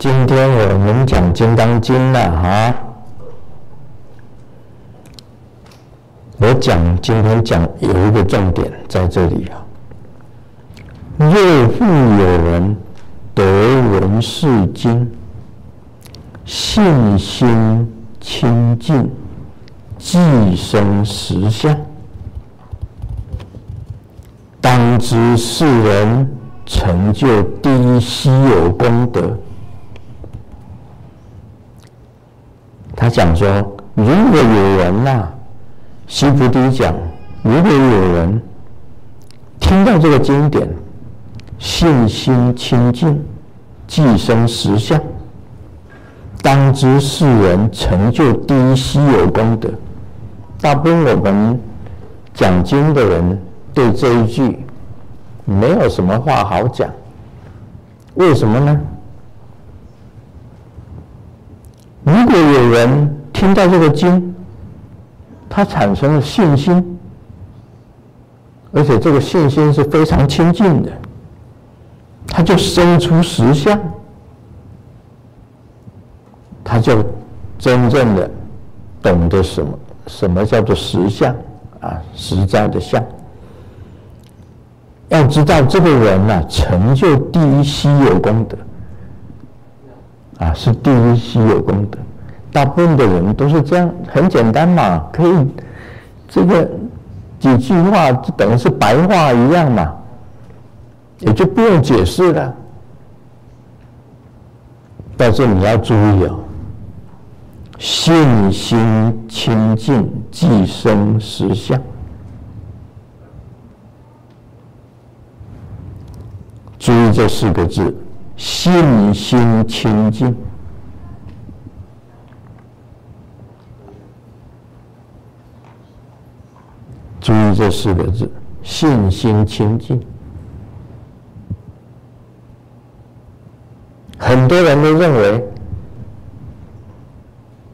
今天我们讲《金刚经》了哈。我讲今天讲有一个重点在这里啊。若复有人得闻是经，信心清净，即生实相，当知是人成就第一稀有功德。他讲说，如果有人呐、啊，须菩提讲，如果有人听到这个经典，信心清净，即生实相，当知是人成就第一稀有功德。大部分我们讲经的人对这一句没有什么话好讲，为什么呢？如果有人听到这个经，他产生了信心，而且这个信心是非常清净的。他就生出实相，他就真正的懂得什么什么叫做实相啊，实在的相。要知道这个人呐、啊，成就第一稀有功德啊，是第一稀有功德。大部分的人都是这样，很简单嘛，可以这个几句话就等于是白话一样嘛。也就不用解释了，但是你要注意哦，信心清净，即生实相。注意这四个字：信心清净。注意这四个字：信心清净。很多人都认为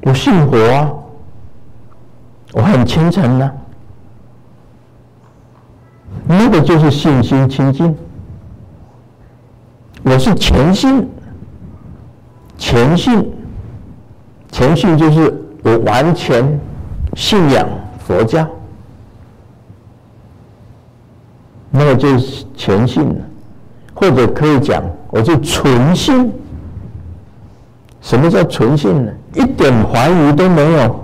我信佛啊，我很虔诚呢，那个就是信心清净。我是虔信，虔信，虔信就是我完全信仰佛教，那个就是虔信了。或者可以讲，我就纯信。什么叫纯信呢？一点怀疑都没有，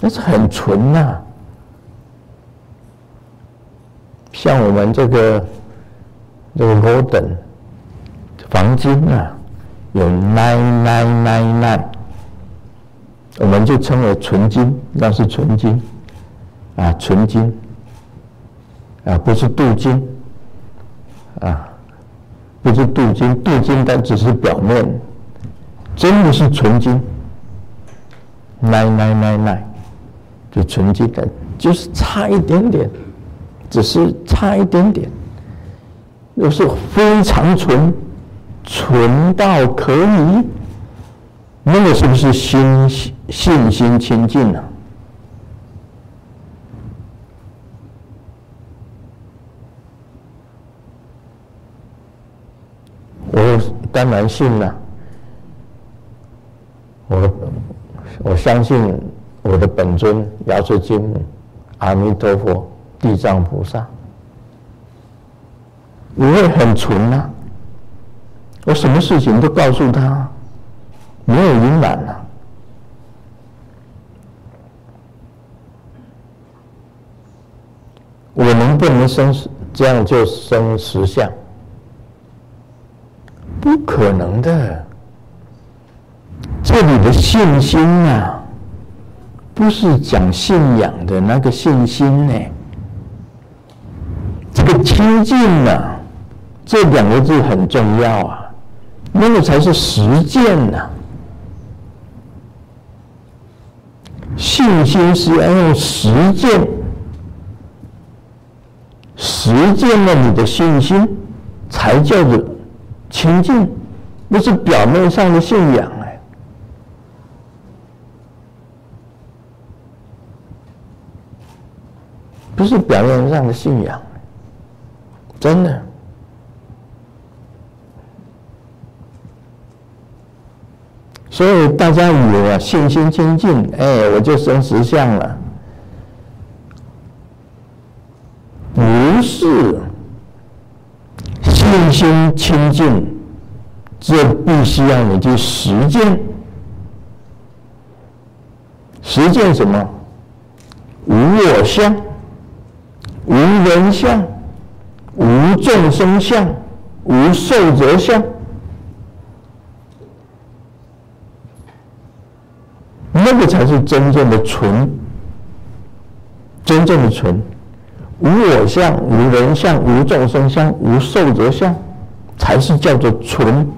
那是很纯呐、像我们这个这个罗黄金啊，有 nine nine nine nine，我们就称为纯金，那是纯金。啊，纯金。啊，不是镀金。啊，不是镀金，镀金它只是表面，真的是纯金。nine nine nine nine，就纯金。的，就是差一点点，只是差一点点，又是非常纯，纯到可以，那个是不是心信心清净呢？我当然信了，我我相信我的本尊药师金母、阿弥陀佛、地藏菩萨，我会很纯啊，我什么事情都告诉他，没有隐瞒呐。我能不能生这样就生实相？不可能的，这里的信心啊，不是讲信仰的那个信心呢。这个清净啊，这两个字很重要啊，那个才是实践呐。信心是要用实践，实践了你的信心，才叫做。清净，不是表面上的信仰哎，不是表面上的信仰，真的。所以大家以为啊，信心清净，哎，我就生实相了。不是，信心清净，这必须要你去实践。实践什么？无我相，无人相，无众生相，无寿者相。那个才是真正的纯，真正的纯，无我相，无人相，无众生相，无寿者相，才是叫做纯。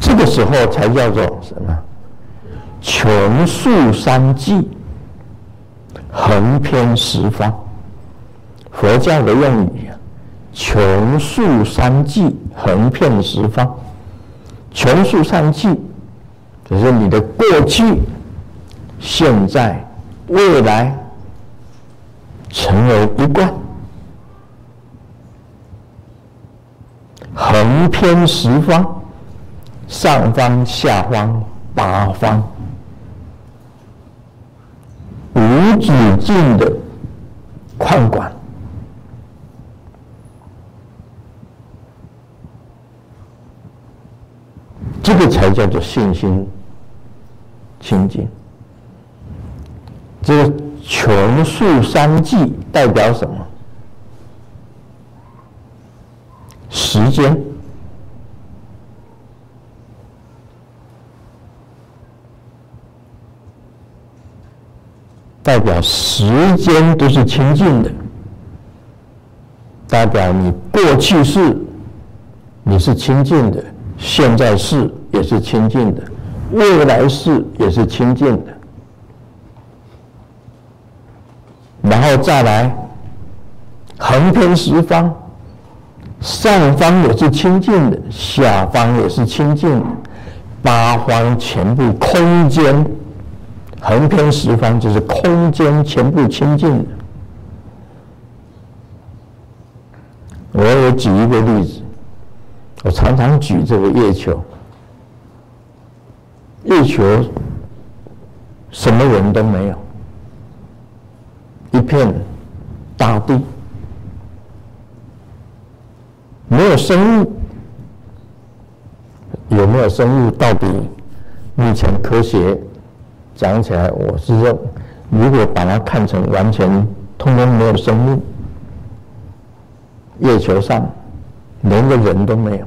这个时候才叫做什么？穷竖三际，横遍十方。佛教的用语啊，穷竖三际，横遍十方。穷竖三际，就是你的过去、现在、未来，成为一贯，横遍十方，上方、下方、八方，无止境的宽广。才叫做信心清净。这个穷竖三际代表什么？时间，代表时间都是清净的，代表你过去是你是清净的。现在是也是清净的，未来世也是清净的，然后再来横天十方，上方也是清净的，下方也是清净的，八方全部空间，横天十方就是空间全部清净的。我也举一个例子。我常常举这个月球，月球什么人都没有，一片大地，没有生物，有没有生物？到底目前科学讲起来，我是认，如果把它看成完全通通没有生物，月球上连个人都没有。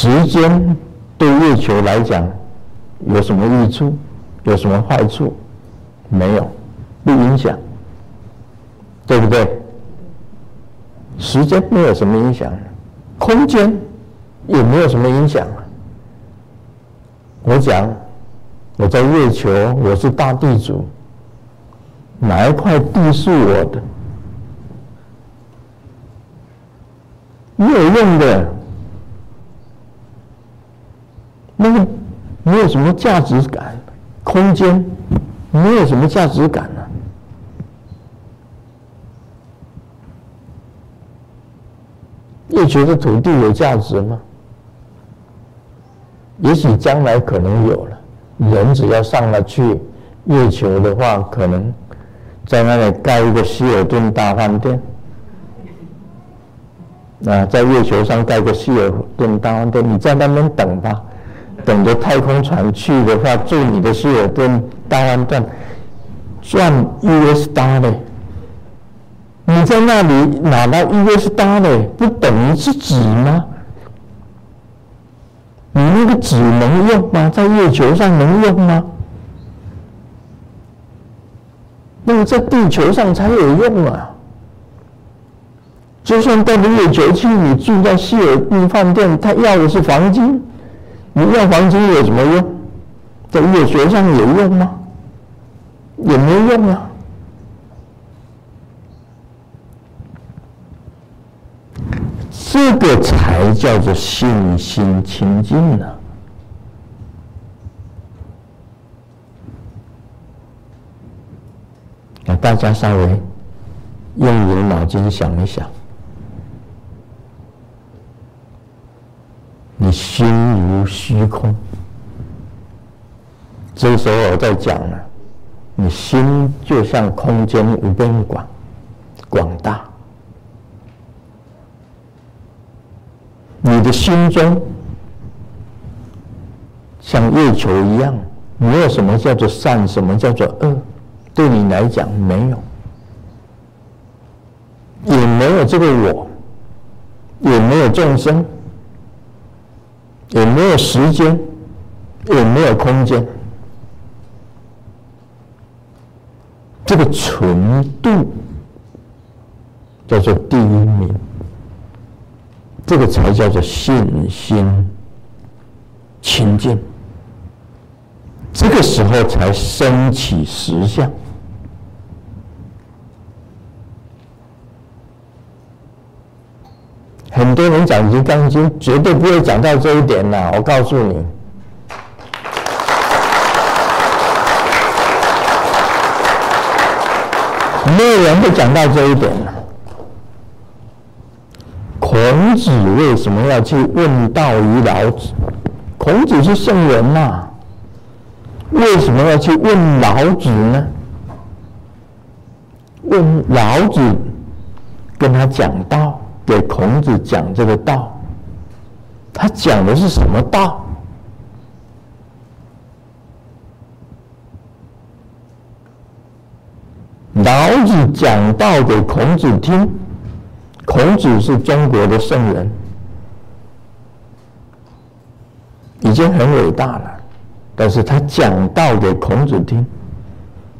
时间对月球来讲有什么益处？有什么坏处？没有，不影响，对不对？时间没有什么影响，空间也没有什么影响。我讲，我在月球，我是大地主，哪一块地是我的？没有用的。那个没什么价值感，空间没有什么价值感呢、啊。月球的土地有价值吗？也许将来可能有了，人只要上了去月球的话，可能在那里盖一个希尔顿大饭店。啊，在月球上盖个希尔顿大饭店，你在那边等吧。等着太空船去的话，住你的希尔顿大饭店，赚 US dollar。你在那里拿到 US dollar，不等于是纸吗？你那个纸能用吗？在月球上能用吗？那么在地球上才有用啊！就算到了月球去，你住在希尔顿饭店，他要的是黄金。你要黄金有什么用？在月球上有用吗？也没用啊。这个才叫做信心清净呢。那大家稍微用你的脑筋想一想，你心如虚空。这个时候我在讲了，你心就像空间无边广广大，你的心中像月球一样，没有什么叫做善，什么叫做恶，对你来讲没有。也没有这个我，也没有众生，也没有时间，也没有空间。这个纯度叫做第一名，这个才叫做信心清净。这个时候才升起实相。很多人讲《金刚经》，绝对不会讲到这一点呐！我告诉你，没有人会讲到这一点。孔子为什么要去问道于老子？孔子是圣人呐，为什么要去问老子呢？问老子，跟他讲道。给孔子讲这个道，他讲的是什么道？老子讲道给孔子听，孔子是中国的圣人，已经很伟大了。但是他讲道给孔子听，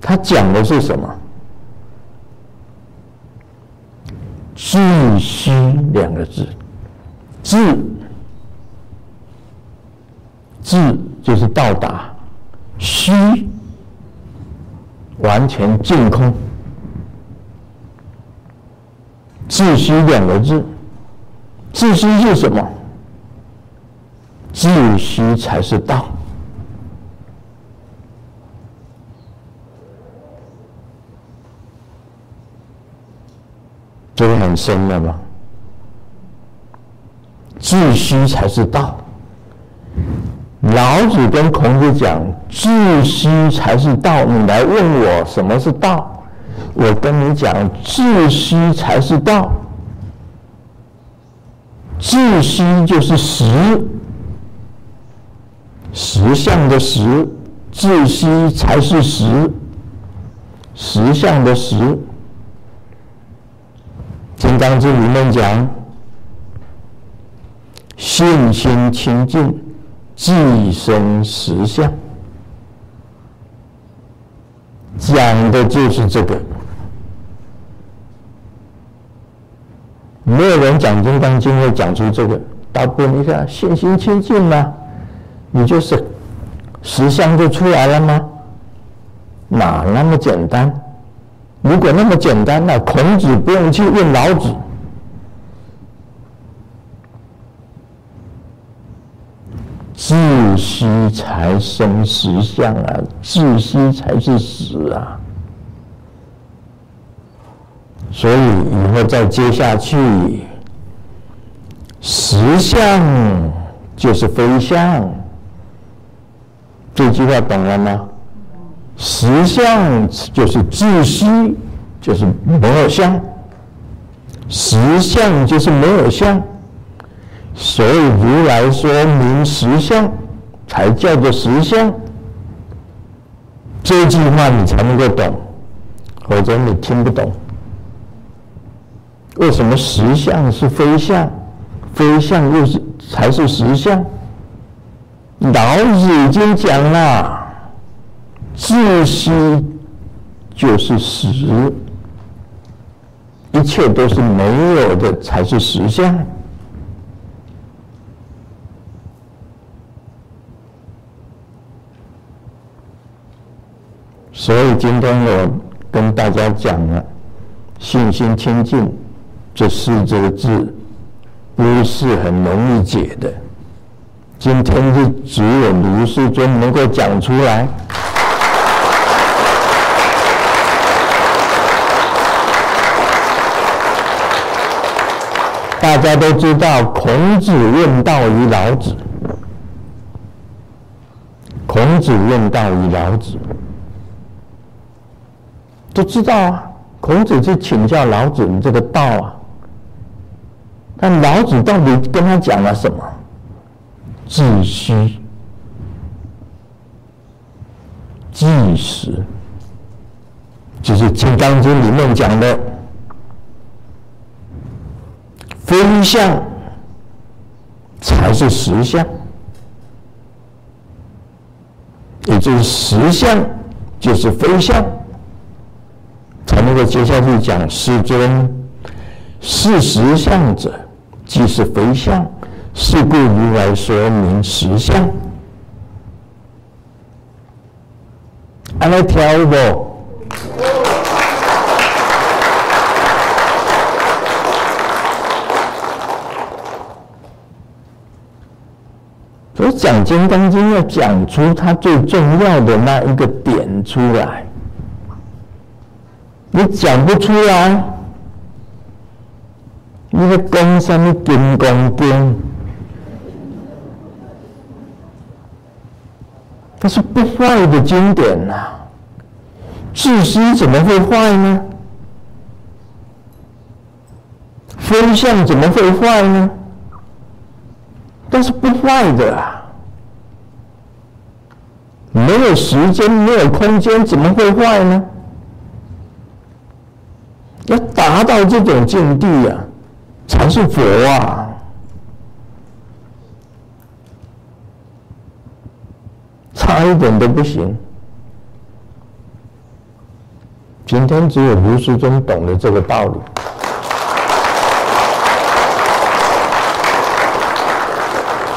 他讲的是什么？自虚两个字，自自就是到达，虚完全净空。自虚两个字，自虚是什么？自虚才是道。这个很深了吧？自虚才是道。老子跟孔子讲，自虚才是道。你来问我什么是道？我跟你讲，自虚才是道。自虚就是实，实相的实，自虚才是实，实相的实。《金刚经》里面讲，信心清净，即生实相，讲的就是这个。没有人讲《金刚经》会讲出这个。大部分你看，信心清净嘛，你就是实相就出来了吗？哪那么简单？如果那么简单，那孔子不用去问老子。自私才生实相啊，自私才是死啊。所以以后再接下去，实相就是非相。这句话懂了吗？实相就是自虚，就是没有相。实相就是没有相，所以如来说明实相，才叫做实相。这句话你才能够懂，否则你听不懂。为什么实相是非相，非相又是才是实相？老子已经讲了。自虚就是实，一切都是没有的，才是实相。所以今天我跟大家讲了，信心清净这四这个字，不是很容易解的。今天就只有卢师尊能够讲出来。大家都知道，孔子问道于老子。孔子问道于老子，都知道啊。孔子去请教老子你这个道啊，但老子到底跟他讲了什么？自虚，计时，就是《金刚经》里面讲的。非相才是实相，也就是实相就是非相，才能够接下去讲世尊，是实相者，即是非相，是故如来说明实相。安来听有讲《金刚经》要讲出它最重要的那一个点出来，你讲不出来，你在讲什么《金刚经》？它是不坏的经典呐，自私怎么会坏呢？非相怎么会坏呢？但是不坏的啊，没有时间，没有空间，怎么会坏呢？要达到这种境地啊，才是佛啊！差一点都不行。今天只有卢师尊懂得这个道理。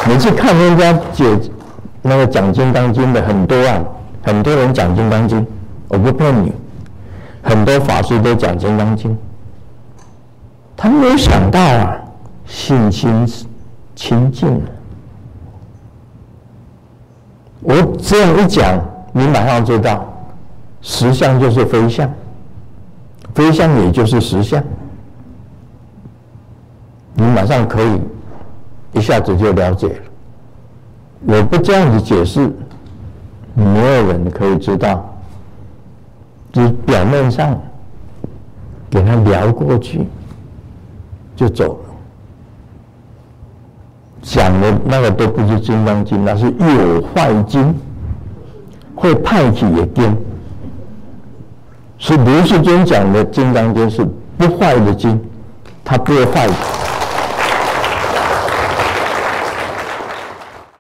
你去看人家解那个讲《金刚经》的很多啊，很多人讲《金刚经》，我不骗你，很多法师都讲《金刚经》，他没有想到啊，信心清净。我这样一讲，你马上知道，实相就是非相，非相也就是实相，你马上可以。一下子就了解了。我不这样子解释，没有人可以知道。就表面上给他聊过去，就走了。讲的那个都不是《金刚经》，那是有坏经，会派去也经。是卢世尊讲的《金刚经》是不坏的经，它不会坏。